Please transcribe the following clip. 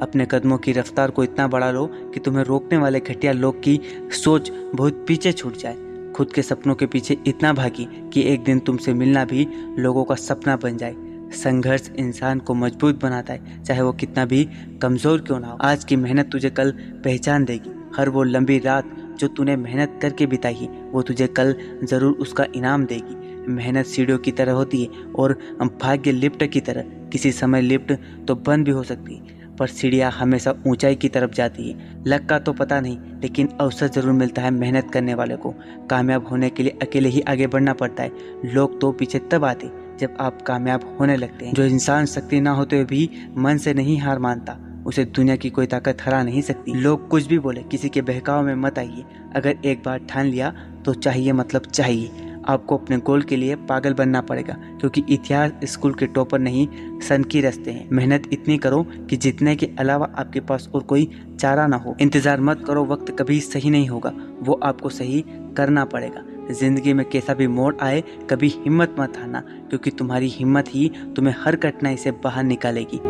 अपने कदमों की रफ्तार को इतना बढ़ा लो कि तुम्हें रोकने वाले घटिया लोग की सोच बहुत पीछे छूट जाए। खुद के सपनों के पीछे इतना भागी कि एक दिन तुमसे मिलना भी लोगों का सपना बन जाए। संघर्ष इंसान को मज़बूत बनाता है, चाहे वो कितना भी कमज़ोर क्यों ना हो। आज की मेहनत तुझे कल पहचान देगी। हर वो लंबी रात जो तूने मेहनत करके बिताई, वो तुझे कल ज़रूर उसका इनाम देगी। मेहनत सीढ़ियों की तरह होती है और भाग्य लिफ्ट की तरह। किसी समय लिफ्ट तो बंद भी हो सकती है। पर सीढ़ियाँ हमेशा ऊंचाई की तरफ़ जाती है। लक का तो पता नहीं, लेकिन अवसर ज़रूर मिलता है मेहनत करने वाले को। कामयाब होने के लिए अकेले ही आगे बढ़ना पड़ता है। लोग तो पीछे तब आते जब आप कामयाब होने लगते हैं। जो इंसान शक्ति ना होते हुए भी मन से नहीं हार मानता। उसे दुनिया की कोई ताकत हरा नहीं सकती। लोग कुछ भी बोले, किसी के बहकाव में मत आइए। अगर एक बार ठान लिया तो चाहिए मतलब चाहिए। आपको अपने गोल के लिए पागल बनना पड़ेगा, क्योंकि इतिहास स्कूल के टॉपर नहीं, सन की रस्ते हैं। मेहनत इतनी करो कि जीतने के अलावा आपके पास और कोई चारा ना हो। इंतज़ार मत करो, वक्त कभी सही नहीं होगा, वो आपको सही करना पड़ेगा। ज़िंदगी में कैसा भी मोड़ आए, कभी हिम्मत मत हारना, क्योंकि तुम्हारी हिम्मत ही तुम्हें हर कठिनाई से बाहर निकालेगी।